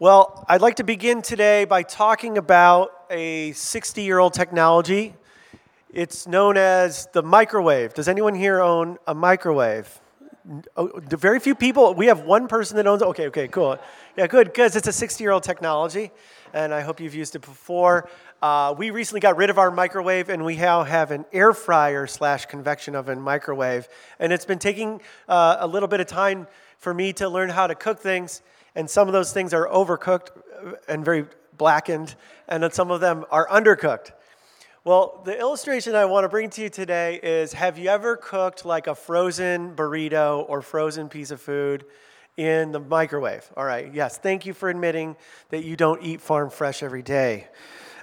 Well, I'd like to begin today by talking about a 60 year old technology. It's known as the microwave. Does anyone here own a microwave? Oh, very few people. We have one person that owns. Okay, okay, cool. Yeah, good, because it's a 60 year old technology, and I hope you've used it before. Uh, we recently got rid of our microwave, and we now have an air fryer slash convection oven microwave, and it's been taking uh, a little bit of time for me to learn how to cook things, and some of those things are overcooked and very blackened, and then some of them are undercooked. Well, the illustration I want to bring to you today is have you ever cooked like a frozen burrito or frozen piece of food in the microwave? All right, yes, thank you for admitting that you don't eat farm fresh every day.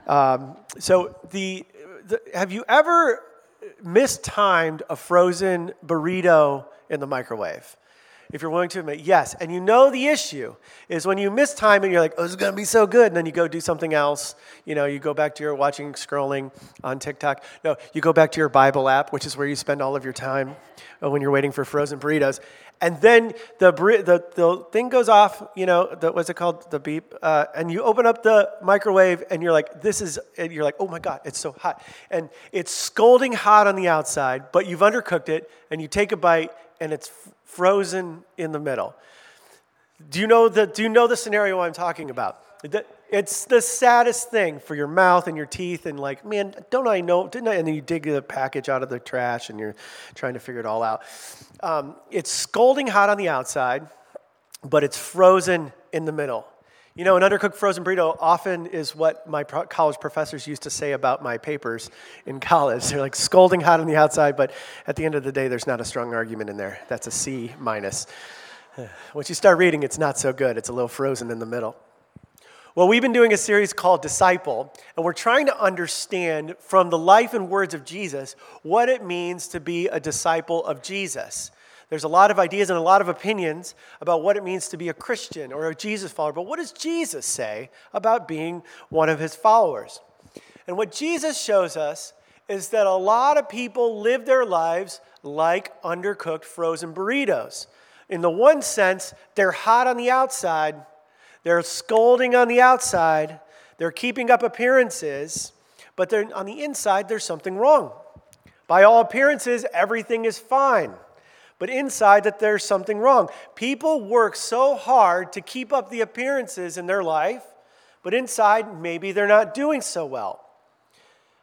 Um, so, the, the, have you ever mistimed a frozen burrito in the microwave? If you're willing to admit, yes. And you know the issue is when you miss time and you're like, oh, this is going to be so good. And then you go do something else. You know, you go back to your watching, scrolling on TikTok. No, you go back to your Bible app, which is where you spend all of your time uh, when you're waiting for frozen burritos. And then the, the, the thing goes off, you know, the, what's it called? The beep. Uh, and you open up the microwave and you're like, this is, you're like, oh my God, it's so hot. And it's scalding hot on the outside, but you've undercooked it and you take a bite and it's frozen in the middle. Do you know the, do you know the scenario I'm talking about? It's the saddest thing for your mouth and your teeth, and like, man, don't I know? Didn't I? And then you dig the package out of the trash and you're trying to figure it all out. Um, it's scalding hot on the outside, but it's frozen in the middle. You know, an undercooked frozen burrito often is what my pro- college professors used to say about my papers in college. They're like scalding hot on the outside, but at the end of the day, there's not a strong argument in there. That's a C minus. Once you start reading, it's not so good. It's a little frozen in the middle. Well, we've been doing a series called Disciple, and we're trying to understand from the life and words of Jesus what it means to be a disciple of Jesus. There's a lot of ideas and a lot of opinions about what it means to be a Christian or a Jesus follower, but what does Jesus say about being one of his followers? And what Jesus shows us is that a lot of people live their lives like undercooked frozen burritos. In the one sense, they're hot on the outside, they're scolding on the outside, they're keeping up appearances, but on the inside, there's something wrong. By all appearances, everything is fine but inside that there's something wrong. People work so hard to keep up the appearances in their life, but inside maybe they're not doing so well.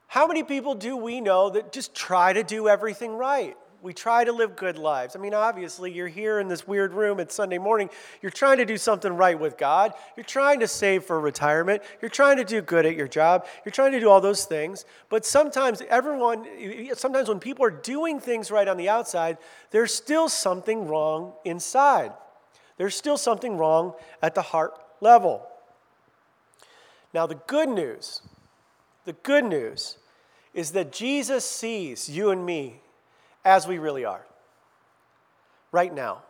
How many people do we know that just try to do everything right? We try to live good lives. I mean, obviously, you're here in this weird room at Sunday morning. You're trying to do something right with God. You're trying to save for retirement. You're trying to do good at your job. You're trying to do all those things. But sometimes, everyone, sometimes when people are doing things right on the outside, there's still something wrong inside. There's still something wrong at the heart level. Now, the good news, the good news is that Jesus sees you and me as we really are. Right now.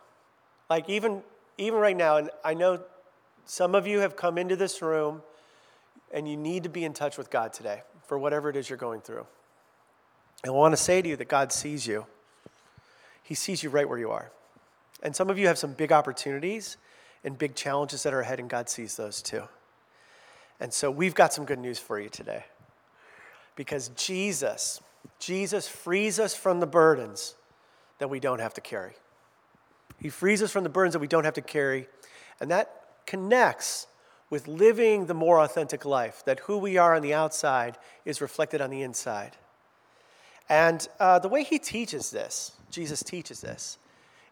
Like even even right now and I know some of you have come into this room and you need to be in touch with God today for whatever it is you're going through. And I want to say to you that God sees you. He sees you right where you are. And some of you have some big opportunities and big challenges that are ahead, and God sees those too. And so we've got some good news for you today. Because Jesus, Jesus frees us from the burdens that we don't have to carry. He frees us from the burdens that we don't have to carry, and that connects with living the more authentic life, that who we are on the outside is reflected on the inside. And uh, the way he teaches this, Jesus teaches this,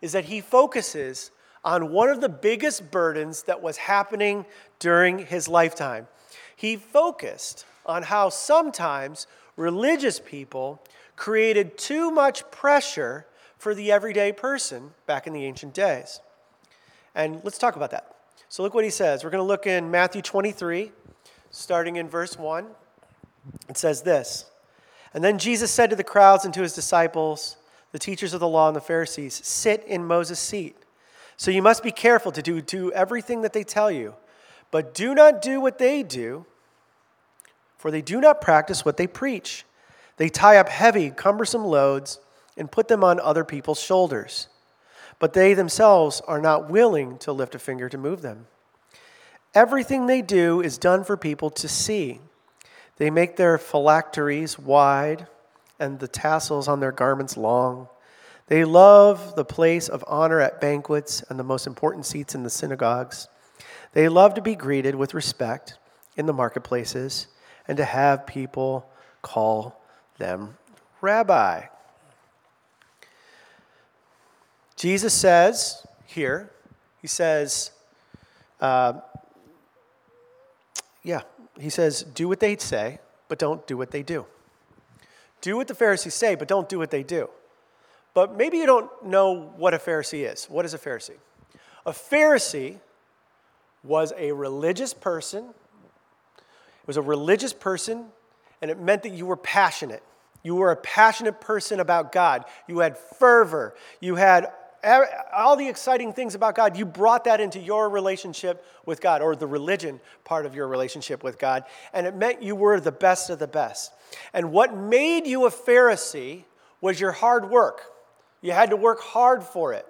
is that he focuses on one of the biggest burdens that was happening during his lifetime. He focused on how sometimes religious people created too much pressure for the everyday person back in the ancient days. And let's talk about that. So, look what he says. We're going to look in Matthew 23, starting in verse 1. It says this And then Jesus said to the crowds and to his disciples, the teachers of the law and the Pharisees, Sit in Moses' seat. So you must be careful to do, do everything that they tell you, but do not do what they do for they do not practice what they preach. They tie up heavy, cumbersome loads and put them on other people's shoulders, but they themselves are not willing to lift a finger to move them. Everything they do is done for people to see. They make their phylacteries wide and the tassels on their garments long. They love the place of honor at banquets and the most important seats in the synagogues. They love to be greeted with respect in the marketplaces and to have people call them rabbi. Jesus says here, he says, uh, yeah, he says, do what they say, but don't do what they do. Do what the Pharisees say, but don't do what they do. But maybe you don't know what a Pharisee is. What is a Pharisee? A Pharisee was a religious person. It was a religious person, and it meant that you were passionate. You were a passionate person about God. You had fervor. You had all the exciting things about God, you brought that into your relationship with God, or the religion part of your relationship with God, and it meant you were the best of the best. And what made you a Pharisee was your hard work. You had to work hard for it,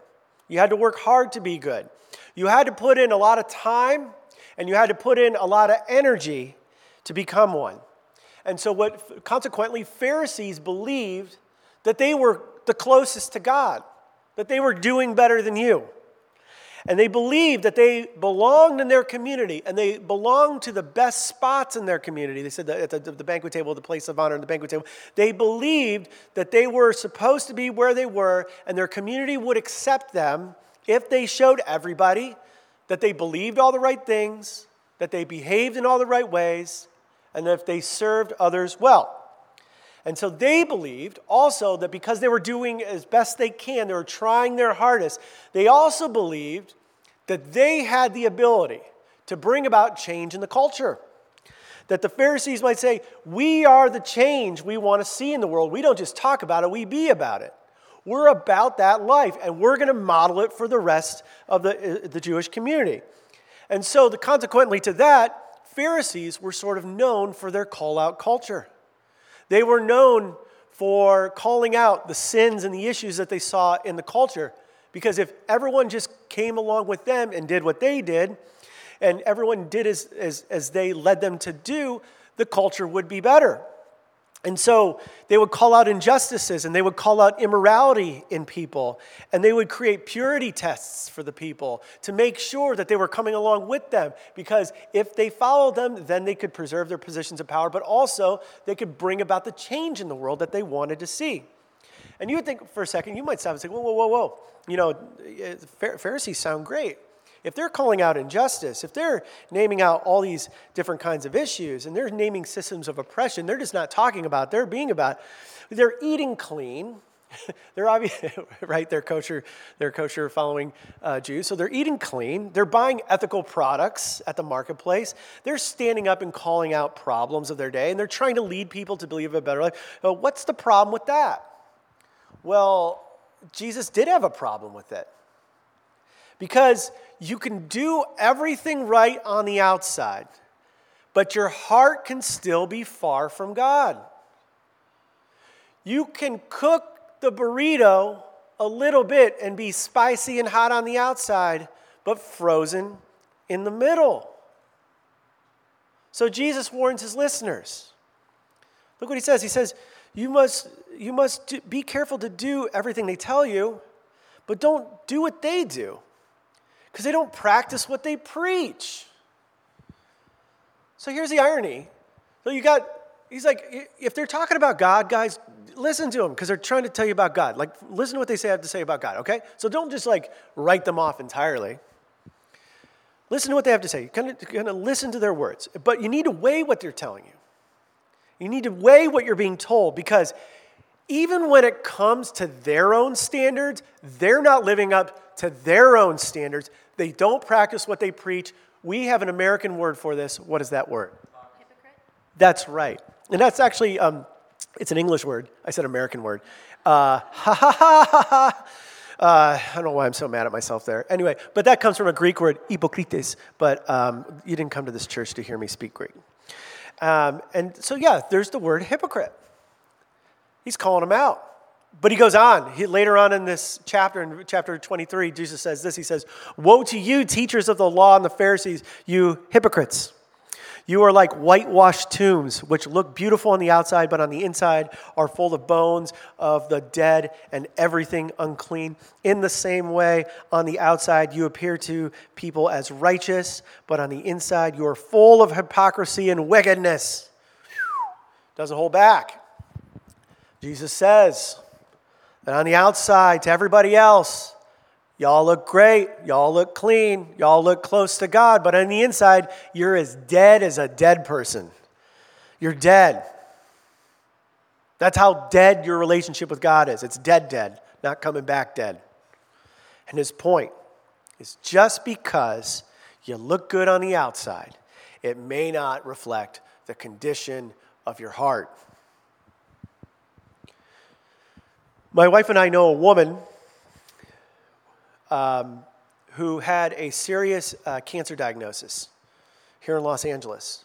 you had to work hard to be good. You had to put in a lot of time, and you had to put in a lot of energy to become one. And so, what consequently, Pharisees believed that they were the closest to God that they were doing better than you. And they believed that they belonged in their community and they belonged to the best spots in their community. They said at the, the banquet table, the place of honor, in the banquet table. They believed that they were supposed to be where they were and their community would accept them if they showed everybody that they believed all the right things, that they behaved in all the right ways, and if they served others well. And so they believed also that because they were doing as best they can, they were trying their hardest, they also believed that they had the ability to bring about change in the culture. That the Pharisees might say, We are the change we want to see in the world. We don't just talk about it, we be about it. We're about that life, and we're going to model it for the rest of the, uh, the Jewish community. And so, the, consequently to that, Pharisees were sort of known for their call out culture. They were known for calling out the sins and the issues that they saw in the culture. Because if everyone just came along with them and did what they did, and everyone did as, as, as they led them to do, the culture would be better. And so they would call out injustices and they would call out immorality in people. And they would create purity tests for the people to make sure that they were coming along with them. Because if they followed them, then they could preserve their positions of power, but also they could bring about the change in the world that they wanted to see. And you would think for a second, you might stop and say, whoa, whoa, whoa, whoa. You know, eh, Pharisees sound great if they're calling out injustice, if they're naming out all these different kinds of issues and they're naming systems of oppression, they're just not talking about, they're being about, they're eating clean. they're obvious, right? They're kosher, they're kosher following uh, Jews. So they're eating clean. They're buying ethical products at the marketplace. They're standing up and calling out problems of their day, and they're trying to lead people to believe a better life. what's the problem with that? Well, Jesus did have a problem with it. Because you can do everything right on the outside, but your heart can still be far from God. You can cook the burrito a little bit and be spicy and hot on the outside, but frozen in the middle. So Jesus warns his listeners. Look what he says. He says, You must, you must do, be careful to do everything they tell you, but don't do what they do because they don't practice what they preach. So here's the irony. So you got, he's like, if they're talking about God, guys, listen to them because they're trying to tell you about God. Like, listen to what they say have to say about God, okay? So don't just like write them off entirely. Listen to what they have to say. Kind of, kind of listen to their words. But you need to weigh what they're telling you. You need to weigh what you're being told because even when it comes to their own standards, they're not living up to their own standards. They don't practice what they preach. We have an American word for this. What is that word? Hypocrite. That's right. And that's actually, um, it's an English word. I said American word. Uh, ha ha ha ha ha. Uh, I don't know why I'm so mad at myself there. Anyway, but that comes from a Greek word, hypokrites. But um, you didn't come to this church to hear me speak Greek. Um, and so, yeah, there's the word hypocrite. He's calling them out. but he goes on. He, later on in this chapter, in chapter 23, Jesus says this He says, Woe to you, teachers of the law and the Pharisees, you hypocrites! You are like whitewashed tombs, which look beautiful on the outside, but on the inside are full of bones of the dead and everything unclean. In the same way, on the outside, you appear to people as righteous, but on the inside, you are full of hypocrisy and wickedness. Doesn't hold back. Jesus says, and on the outside, to everybody else, y'all look great, y'all look clean, y'all look close to God, but on the inside, you're as dead as a dead person. You're dead. That's how dead your relationship with God is. It's dead, dead, not coming back dead. And his point is just because you look good on the outside, it may not reflect the condition of your heart. My wife and I know a woman um, who had a serious uh, cancer diagnosis here in Los Angeles.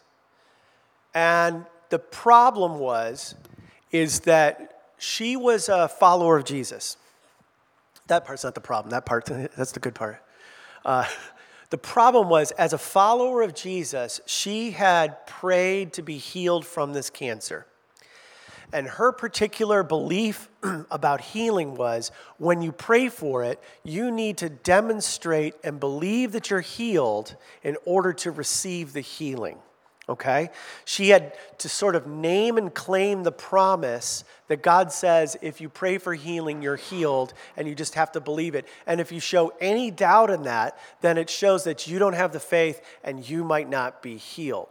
And the problem was, is that she was a follower of Jesus. That part's not the problem. That part, that's the good part. Uh, the problem was, as a follower of Jesus, she had prayed to be healed from this cancer. And her particular belief about healing was when you pray for it, you need to demonstrate and believe that you're healed in order to receive the healing. Okay? She had to sort of name and claim the promise that God says if you pray for healing, you're healed, and you just have to believe it. And if you show any doubt in that, then it shows that you don't have the faith and you might not be healed.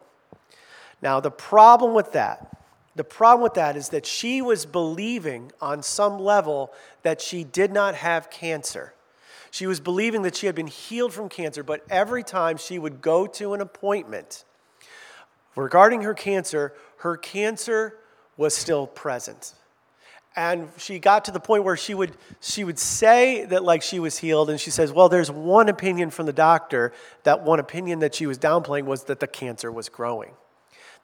Now, the problem with that the problem with that is that she was believing on some level that she did not have cancer. She was believing that she had been healed from cancer, but every time she would go to an appointment regarding her cancer, her cancer was still present. And she got to the point where she would, she would say that like she was healed, and she says, Well, there's one opinion from the doctor. That one opinion that she was downplaying was that the cancer was growing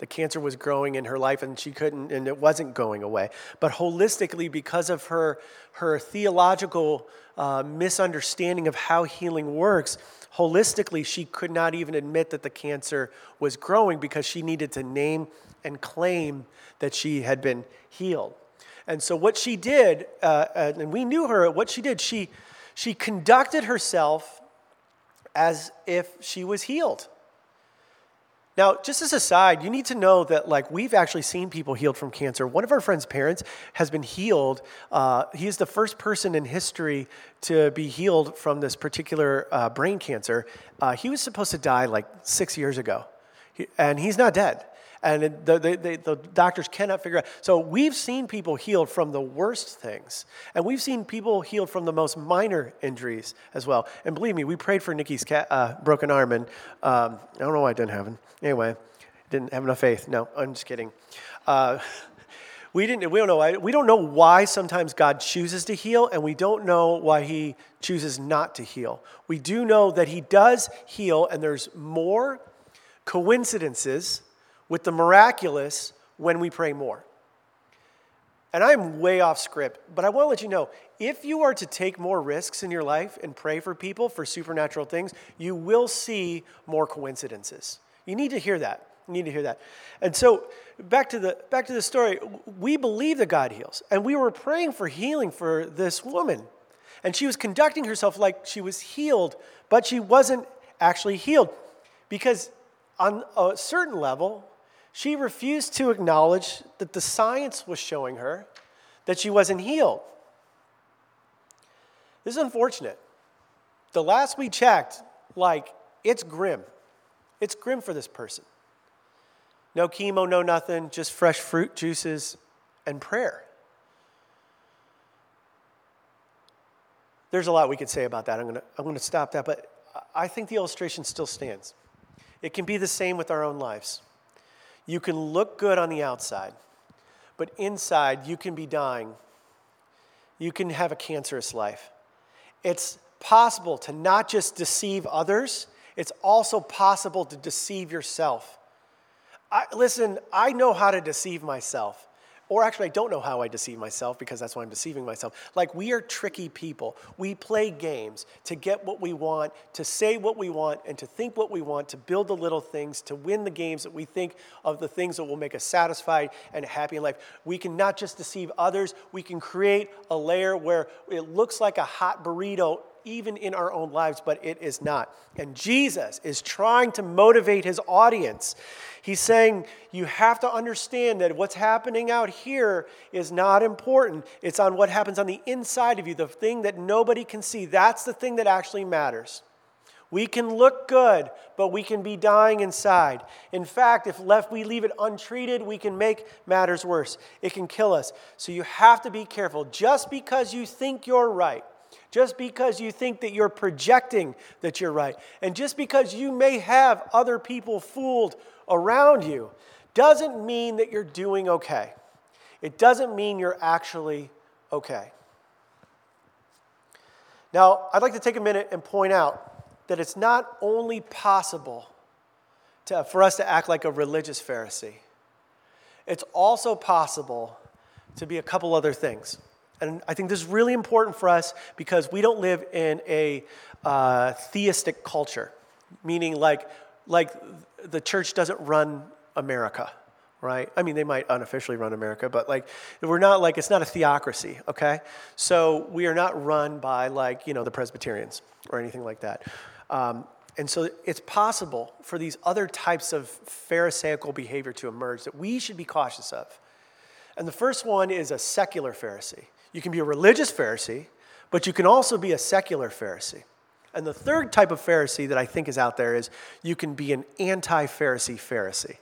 the cancer was growing in her life and she couldn't and it wasn't going away. But holistically because of her her theological uh, misunderstanding of how healing works holistically she could not even admit that the cancer was growing because she needed to name and claim that she had been healed. And so what she did uh, and we knew her what she did she she conducted herself as if she was healed now, just as a side, you need to know that like we've actually seen people healed from cancer. One of our friends' parents has been healed. Uh, he is the first person in history to be healed from this particular uh, brain cancer. Uh, he was supposed to die like six years ago, he, and he's not dead and the, the, the, doctors cannot figure out. So we've seen people healed from the worst things, and we've seen people healed from the most minor injuries as well. And believe me, we prayed for Nikki's cat, uh, broken arm, and um, I don't know why it didn't happen. Anyway, didn't have enough faith. No, I'm just kidding. Uh, we didn't. We don't know. Why, we don't know why sometimes God chooses to heal, and we don't know why He chooses not to heal. We do know that He does heal, and there's more coincidences with the miraculous when we pray more. And I'm way off script, but I want to let you know if you are to take more risks in your life and pray for people for supernatural things, you will see more coincidences. You need to hear that. You need to hear that. And so back to the back to the story, we believe that God heals. And we were praying for healing for this woman. And she was conducting herself like she was healed, but she wasn't actually healed. Because on a certain level, she refused to acknowledge that the science was showing her that she wasn't healed. This is unfortunate. The last we checked, like, it's grim. It's grim for this person. No chemo, no nothing, just fresh fruit juices and prayer. There's a lot we could say about that. I'm going to I'm going to stop that, but I think the illustration still stands. It can be the same with our own lives. You can look good on the outside, but inside you can be dying. You can have a cancerous life. It's possible to not just deceive others, it's also possible to deceive yourself. I, listen, I know how to deceive myself. Or actually, I don't know how I deceive myself because that's why I'm deceiving myself. Like, we are tricky people. We play games to get what we want, to say what we want, and to think what we want, to build the little things, to win the games that we think of the things that will make us satisfied and happy in life. We can not just deceive others, we can create a layer where it looks like a hot burrito even in our own lives, but it is not. And Jesus is trying to motivate his audience. He's saying, You have to understand that what's happening out here is not important. It's on what happens on the inside of you, the thing that nobody can see. That's the thing that actually matters. We can look good, but we can be dying inside. In fact, if left we leave it untreated, we can make matters worse. It can kill us. So you have to be careful. Just because you think you're right just because you think that you're projecting that you're right, and just because you may have other people fooled around you, doesn't mean that you're doing okay. It doesn't mean you're actually okay. Now, I'd like to take a minute and point out that it's not only possible to, for us to act like a religious Pharisee, it's also possible to be a couple other things. And I think this is really important for us because we don't live in a uh, theistic culture, meaning like, like the church doesn't run America, right? I mean, they might unofficially run America, but like we're not like it's not a theocracy, okay? So we are not run by like you know the Presbyterians or anything like that. Um, and so it's possible for these other types of Pharisaical behavior to emerge that we should be cautious of. And the first one is a secular Pharisee. You can be a religious Pharisee, but you can also be a secular Pharisee. And the third type of Pharisee that I think is out there is you can be an anti Pharisee Pharisee.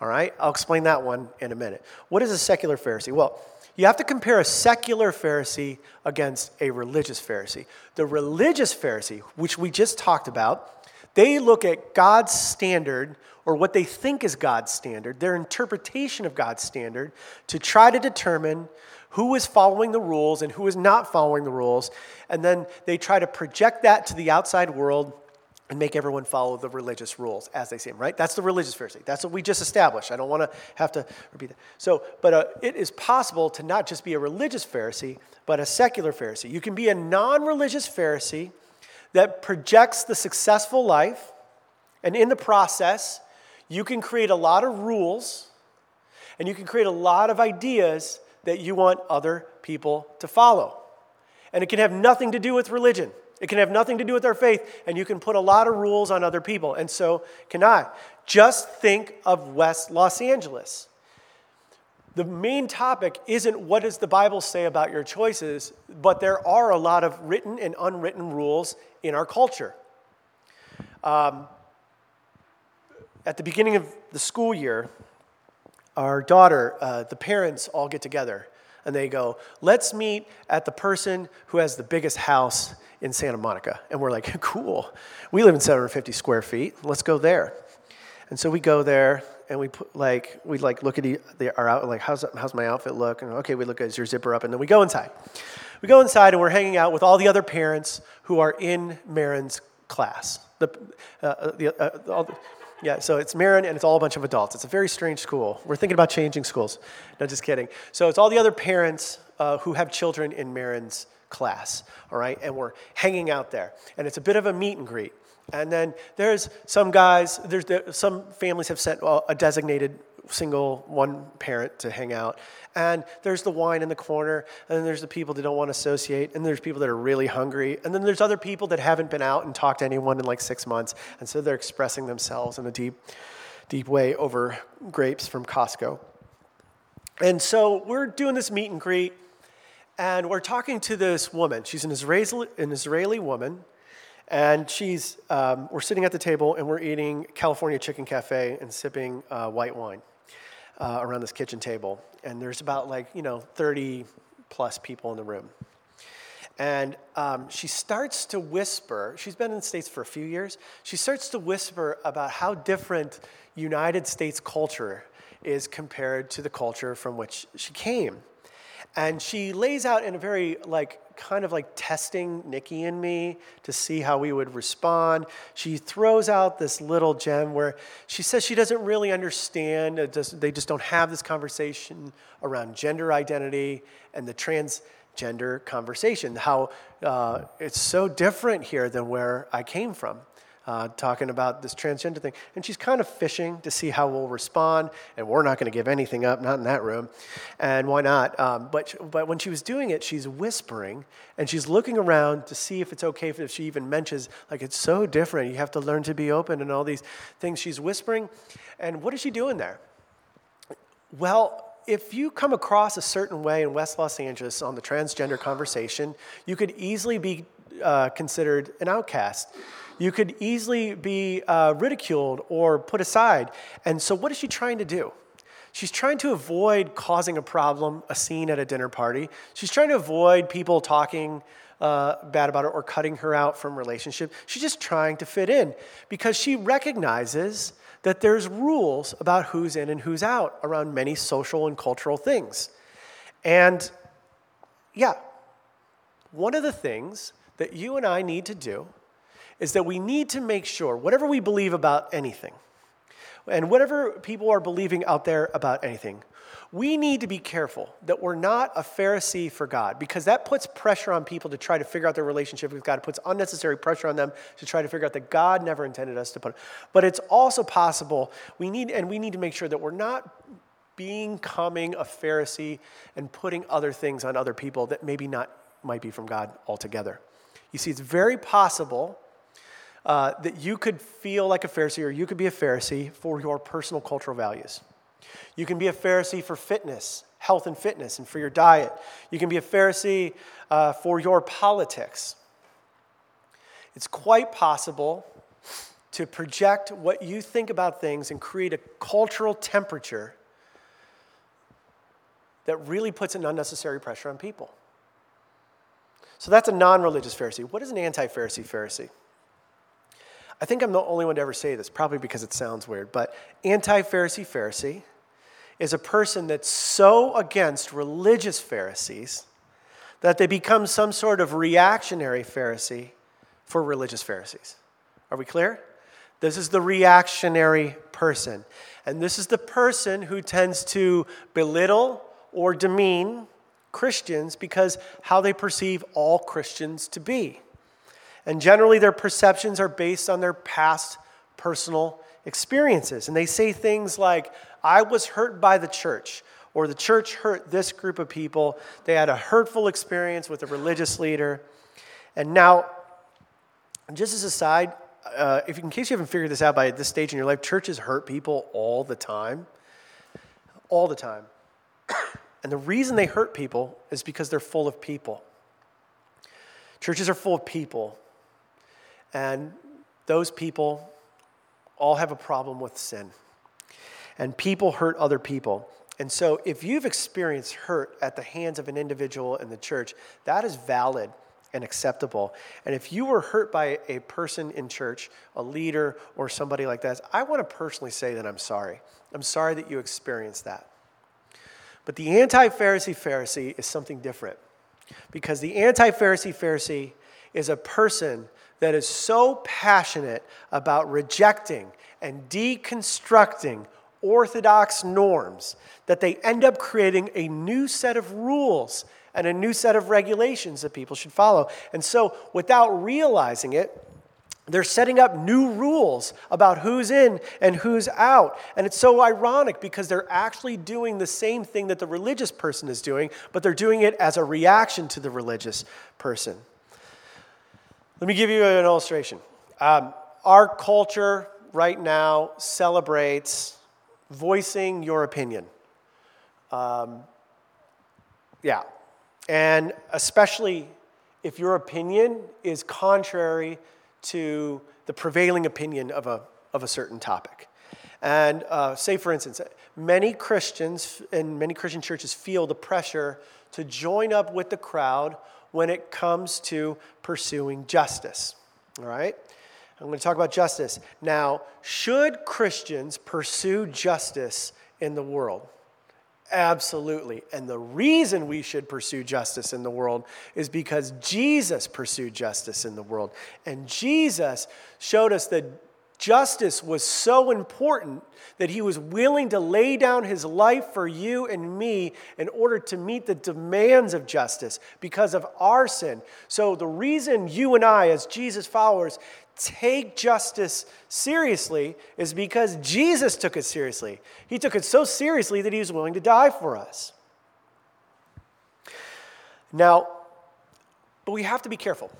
All right? I'll explain that one in a minute. What is a secular Pharisee? Well, you have to compare a secular Pharisee against a religious Pharisee. The religious Pharisee, which we just talked about, they look at God's standard or what they think is God's standard, their interpretation of God's standard, to try to determine who is following the rules and who is not following the rules. And then they try to project that to the outside world and make everyone follow the religious rules as they see them, right? That's the religious Pharisee. That's what we just established. I don't want to have to repeat that. So, but uh, it is possible to not just be a religious Pharisee, but a secular Pharisee. You can be a non religious Pharisee that projects the successful life, and in the process, you can create a lot of rules and you can create a lot of ideas that you want other people to follow. And it can have nothing to do with religion. It can have nothing to do with our faith, and you can put a lot of rules on other people, and so can I. Just think of West Los Angeles. The main topic isn't what does the Bible say about your choices, but there are a lot of written and unwritten rules in our culture. Um, at the beginning of the school year, our daughter, uh, the parents all get together and they go, let's meet at the person who has the biggest house in Santa Monica. And we're like, cool. We live in 750 square feet. Let's go there. And so we go there and we put like we like look at the, our out like how's how's my outfit look and okay we look at your zipper up and then we go inside. We go inside and we're hanging out with all the other parents who are in Marin's class. The, uh, uh the, uh, all the, yeah, so it's Marin and it's all a bunch of adults. It's a very strange school. We're thinking about changing schools. No, just kidding. So it's all the other parents uh, who have children in Marin's class, all right? And we're hanging out there. And it's a bit of a meet and greet. And then there's some guys, there's there, some families have sent a designated single one parent to hang out. And there's the wine in the corner, and then there's the people that don't want to associate, and there's people that are really hungry, and then there's other people that haven't been out and talked to anyone in like six months, and so they're expressing themselves in a deep, deep way over grapes from Costco. And so we're doing this meet and greet, and we're talking to this woman. She's an Israeli, an Israeli woman, and she's, um, we're sitting at the table and we're eating California Chicken Cafe and sipping uh, white wine uh, around this kitchen table. And there's about like, you know, 30 plus people in the room. And um, she starts to whisper, she's been in the States for a few years. She starts to whisper about how different United States culture is compared to the culture from which she came. And she lays out in a very, like, kind of like testing Nikki and me to see how we would respond. She throws out this little gem where she says she doesn't really understand, they just don't have this conversation around gender identity and the transgender conversation, how uh, it's so different here than where I came from uh, talking about this transgender thing. And she's kind of fishing to see how we'll respond. And we're not going to give anything up, not in that room. And why not? Um, but, but when she was doing it, she's whispering and she's looking around to see if it's okay if she even mentions, like, it's so different. You have to learn to be open and all these things. She's whispering. And what is she doing there? Well, if you come across a certain way in West Los Angeles on the transgender conversation, you could easily be uh, considered an outcast you could easily be uh, ridiculed or put aside. And so, what is she trying to do? She's trying to avoid causing a problem, a scene at a dinner party. She's trying to avoid people talking uh, bad about her or cutting her out from relationship. She's just trying to fit in because she recognizes that there's rules about who's in and who's out around many social and cultural things. And yeah, one of the things that you and I need to do is that we need to make sure, whatever we believe about anything, and whatever people are believing out there about anything, we need to be careful that we're not a Pharisee for God because that puts pressure on people to try to figure out their relationship with God. It puts unnecessary pressure on them to try to figure out that God never intended us to put. But it's also possible we need, and we need to make sure that we're not becoming a Pharisee and putting other things on other people that maybe not might be from God altogether. You see, it's very possible uh, that you could feel like a Pharisee or you could be a Pharisee for your personal cultural values. You can be a Pharisee for fitness, health and fitness, and for your diet. You can be a Pharisee uh, for your politics. It's quite possible to project what you think about things and create a cultural temperature that really puts an unnecessary pressure on people. So that's a non religious Pharisee. What is an anti Pharisee Pharisee? I think I'm the only one to ever say this, probably because it sounds weird, but anti Pharisee Pharisee is a person that's so against religious Pharisees that they become some sort of reactionary Pharisee for religious Pharisees. Are we clear? This is the reactionary person. And this is the person who tends to belittle or demean Christians because how they perceive all Christians to be. And generally, their perceptions are based on their past personal experiences. And they say things like, I was hurt by the church, or the church hurt this group of people. They had a hurtful experience with a religious leader. And now, just as a side, uh, if in case you haven't figured this out by this stage in your life, churches hurt people all the time. All the time. And the reason they hurt people is because they're full of people. Churches are full of people and those people all have a problem with sin. And people hurt other people. And so, if you've experienced hurt at the hands of an individual in the church, that is valid and acceptable. And if you were hurt by a person in church, a leader or somebody like that, I want to personally say that I'm sorry. I'm sorry that you experienced that. But the anti Pharisee Pharisee is something different. Because the anti Pharisee Pharisee is a person that is so passionate about rejecting and deconstructing orthodox norms that they end up creating a new set of rules and a new set of regulations that people should follow. And so, without realizing it, they're setting up new rules about who's in and who's out. And it's so ironic because they're actually doing the same thing that the religious person is doing, but they're doing it as a reaction to the religious person. Let me give you an illustration. Um, our culture right now celebrates voicing your opinion. Um, yeah. And especially if your opinion is contrary to the prevailing opinion of a, of a certain topic. And uh, say, for instance, many Christians and many Christian churches feel the pressure to join up with the crowd when it comes to pursuing justice. All right? I'm going to talk about justice. Now, should Christians pursue justice in the world? Absolutely. And the reason we should pursue justice in the world is because Jesus pursued justice in the world. And Jesus showed us that justice was so important that he was willing to lay down his life for you and me in order to meet the demands of justice because of our sin. So, the reason you and I, as Jesus followers, take justice seriously is because Jesus took it seriously. He took it so seriously that he was willing to die for us. Now, but we have to be careful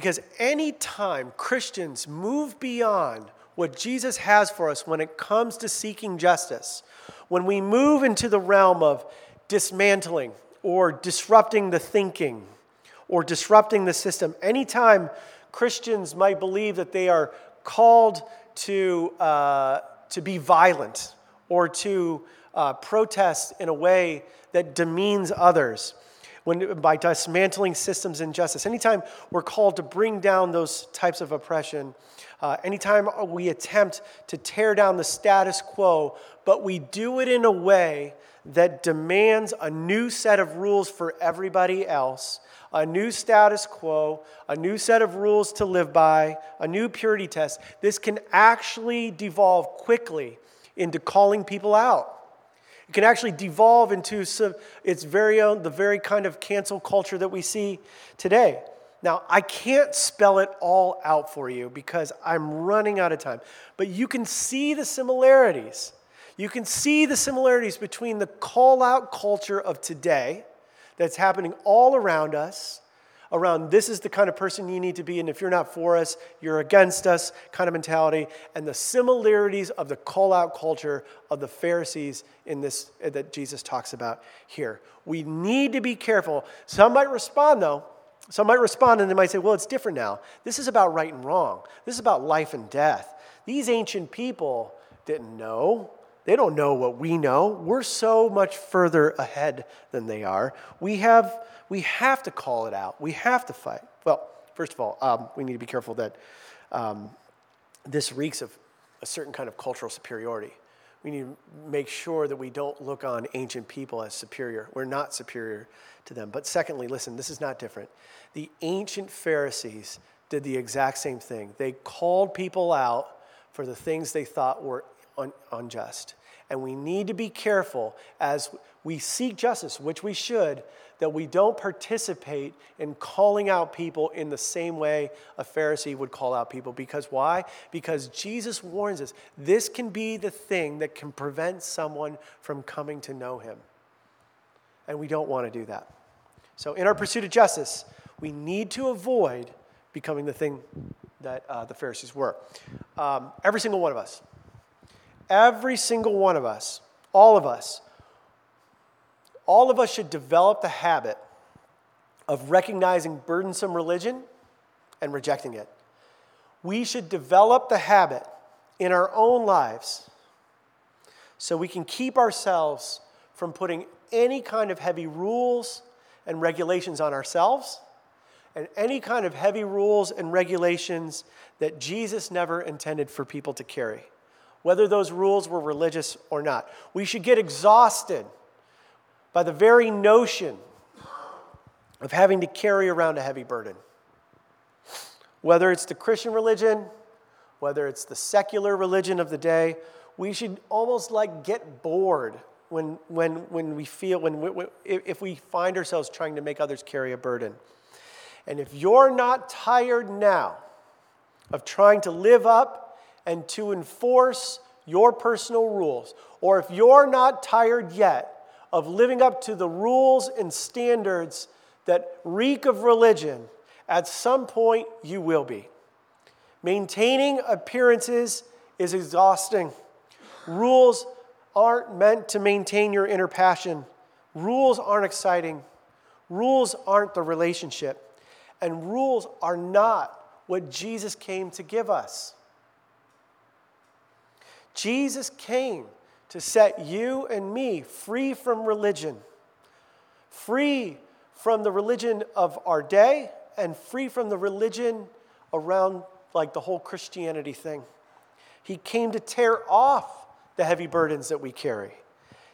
because anytime Christians move beyond what Jesus has for us when it comes to seeking justice, when we move into the realm of dismantling or disrupting the thinking or disrupting the system, anytime Christians might believe that they are called to, uh, to be violent or to uh, protest in a way that demeans others. When, by dismantling systems and justice. Anytime we're called to bring down those types of oppression, uh, anytime we attempt to tear down the status quo, but we do it in a way that demands a new set of rules for everybody else, a new status quo, a new set of rules to live by, a new purity test, this can actually devolve quickly into calling people out. It can actually devolve into its very own, the very kind of cancel culture that we see today. Now, I can't spell it all out for you because I'm running out of time, but you can see the similarities. You can see the similarities between the call out culture of today that's happening all around us, around this is the kind of person you need to be, and if you're not for us, you're against us kind of mentality, and the similarities of the call out culture of the Pharisees in this uh, that Jesus talks about here. We need to be careful. Some might respond though. Some might respond and they might say, well, it's different now. This is about right and wrong. This is about life and death. These ancient people didn't know. They don't know what we know. We're so much further ahead than they are. We have, we have to call it out. We have to fight. Well, first of all, um, we need to be careful that um, this reeks of a certain kind of cultural superiority. We need to make sure that we don't look on ancient people as superior. We're not superior to them. But secondly, listen, this is not different. The ancient Pharisees did the exact same thing. They called people out for the things they thought were un- unjust. And we need to be careful as we seek justice, which we should, that we don't participate in calling out people in the same way a Pharisee would call out people. Because why? Because Jesus warns us this can be the thing that can prevent someone from coming to know him. And we don't want to do that. So, in our pursuit of justice, we need to avoid becoming the thing that uh, the Pharisees were. Um, every single one of us Every single one of us, all of us, all of us should develop the habit of recognizing burdensome religion and rejecting it. We should develop the habit in our own lives so we can keep ourselves from putting any kind of heavy rules and regulations on ourselves and any kind of heavy rules and regulations that Jesus never intended for people to carry whether those rules were religious or not. We should get exhausted by the very notion of having to carry around a heavy burden. Whether it's the Christian religion, whether it's the secular religion of the day, we should almost like get bored when, when, when we feel, when, when if we find ourselves trying to make others carry a burden. And if you're not tired now of trying to live up and to enforce your personal rules. Or if you're not tired yet of living up to the rules and standards that reek of religion, at some point you will be. Maintaining appearances is exhausting. Rules aren't meant to maintain your inner passion. Rules aren't exciting. Rules aren't the relationship. And rules are not what Jesus came to give us. Jesus came to set you and me free from religion, free from the religion of our day, and free from the religion around like the whole Christianity thing. He came to tear off the heavy burdens that we carry.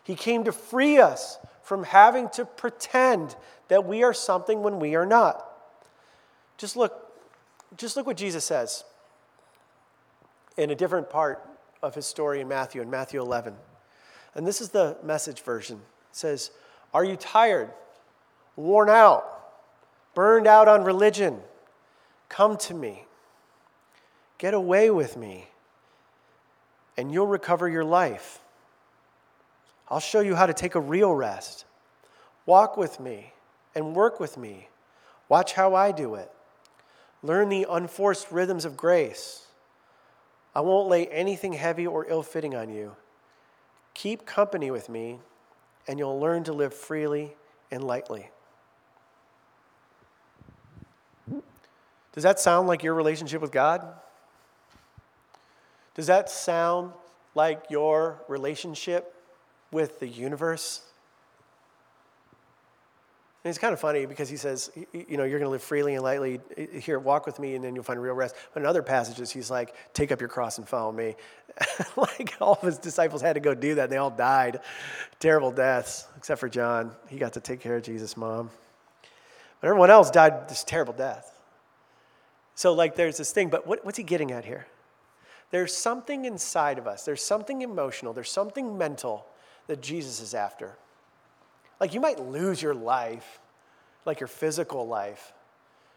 He came to free us from having to pretend that we are something when we are not. Just look, just look what Jesus says in a different part of his story in Matthew, in Matthew 11. And this is the message version. It says, Are you tired, worn out, burned out on religion? Come to me. Get away with me, and you'll recover your life. I'll show you how to take a real rest. Walk with me and work with me. Watch how I do it. Learn the unforced rhythms of grace. I won't lay anything heavy or ill fitting on you. Keep company with me, and you'll learn to live freely and lightly. Does that sound like your relationship with God? Does that sound like your relationship with the universe? And it's kind of funny because he says, you know, you're going to live freely and lightly. Here, walk with me, and then you'll find real rest. But in other passages, he's like, take up your cross and follow me. like all of his disciples had to go do that. And They all died terrible deaths, except for John. He got to take care of Jesus' mom. But everyone else died this terrible death. So, like, there's this thing, but what, what's he getting at here? There's something inside of us, there's something emotional, there's something mental that Jesus is after. Like you might lose your life, like your physical life,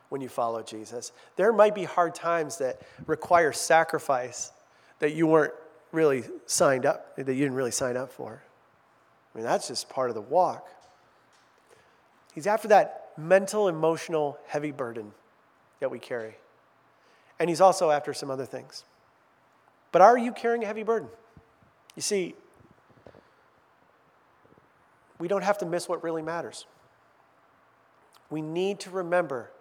when you follow Jesus. There might be hard times that require sacrifice that you weren't really signed up, that you didn't really sign up for. I mean, that's just part of the walk. He's after that mental, emotional, heavy burden that we carry. And he's also after some other things. But are you carrying a heavy burden? You see, we don't have to miss what really matters. We need to remember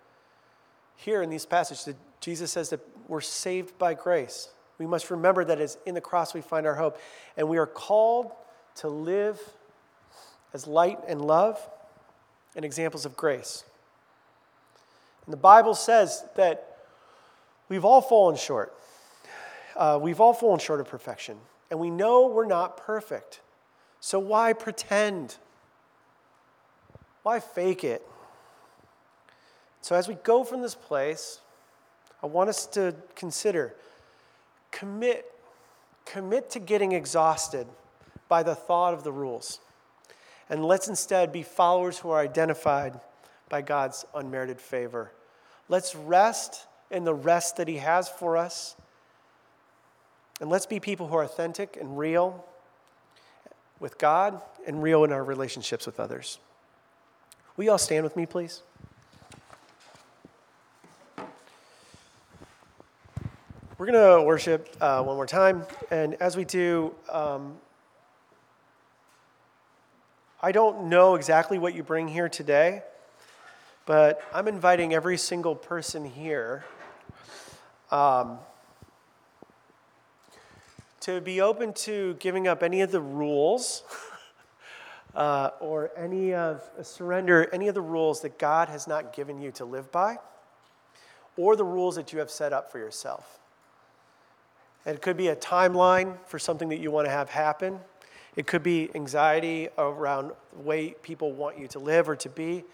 here in these passages that Jesus says that we're saved by grace. We must remember that it's in the cross we find our hope. And we are called to live as light and love and examples of grace. And the Bible says that we've all fallen short. Uh, we've all fallen short of perfection. And we know we're not perfect. So why pretend? Why fake it? So, as we go from this place, I want us to consider commit, commit to getting exhausted by the thought of the rules. And let's instead be followers who are identified by God's unmerited favor. Let's rest in the rest that He has for us. And let's be people who are authentic and real with God and real in our relationships with others. Will you all stand with me, please? We're going to worship uh, one more time. And as we do, um, I don't know exactly what you bring here today, but I'm inviting every single person here um, to be open to giving up any of the rules. Uh, or any of surrender any of the rules that God has not given you to live by, or the rules that you have set up for yourself. And it could be a timeline for something that you want to have happen. It could be anxiety around the way people want you to live or to be.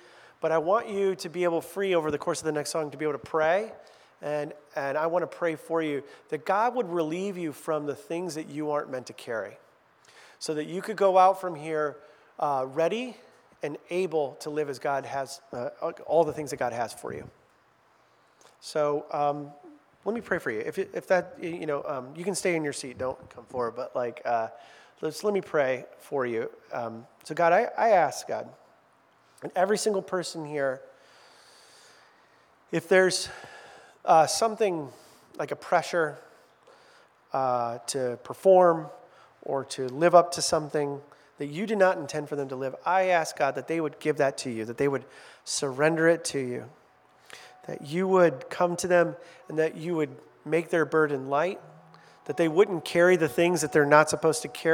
But I want you to be able free over the course of the next song to be able to pray. And, and I want to pray for you that God would relieve you from the things that you aren't meant to carry. So that you could go out from here uh, ready and able to live as God has, uh, all the things that God has for you. So um, let me pray for you. If, if that, you know, um, you can stay in your seat, don't come forward, but like, uh, let's, let me pray for you. Um, so, God, I, I ask, God, and every single person here, if there's uh, something like a pressure uh, to perform or to live up to something, that you did not intend for them to live, I ask God that they would give that to you, that they would surrender it to you, that you would come to them and that you would make their burden light, that they wouldn't carry the things that they're not supposed to carry.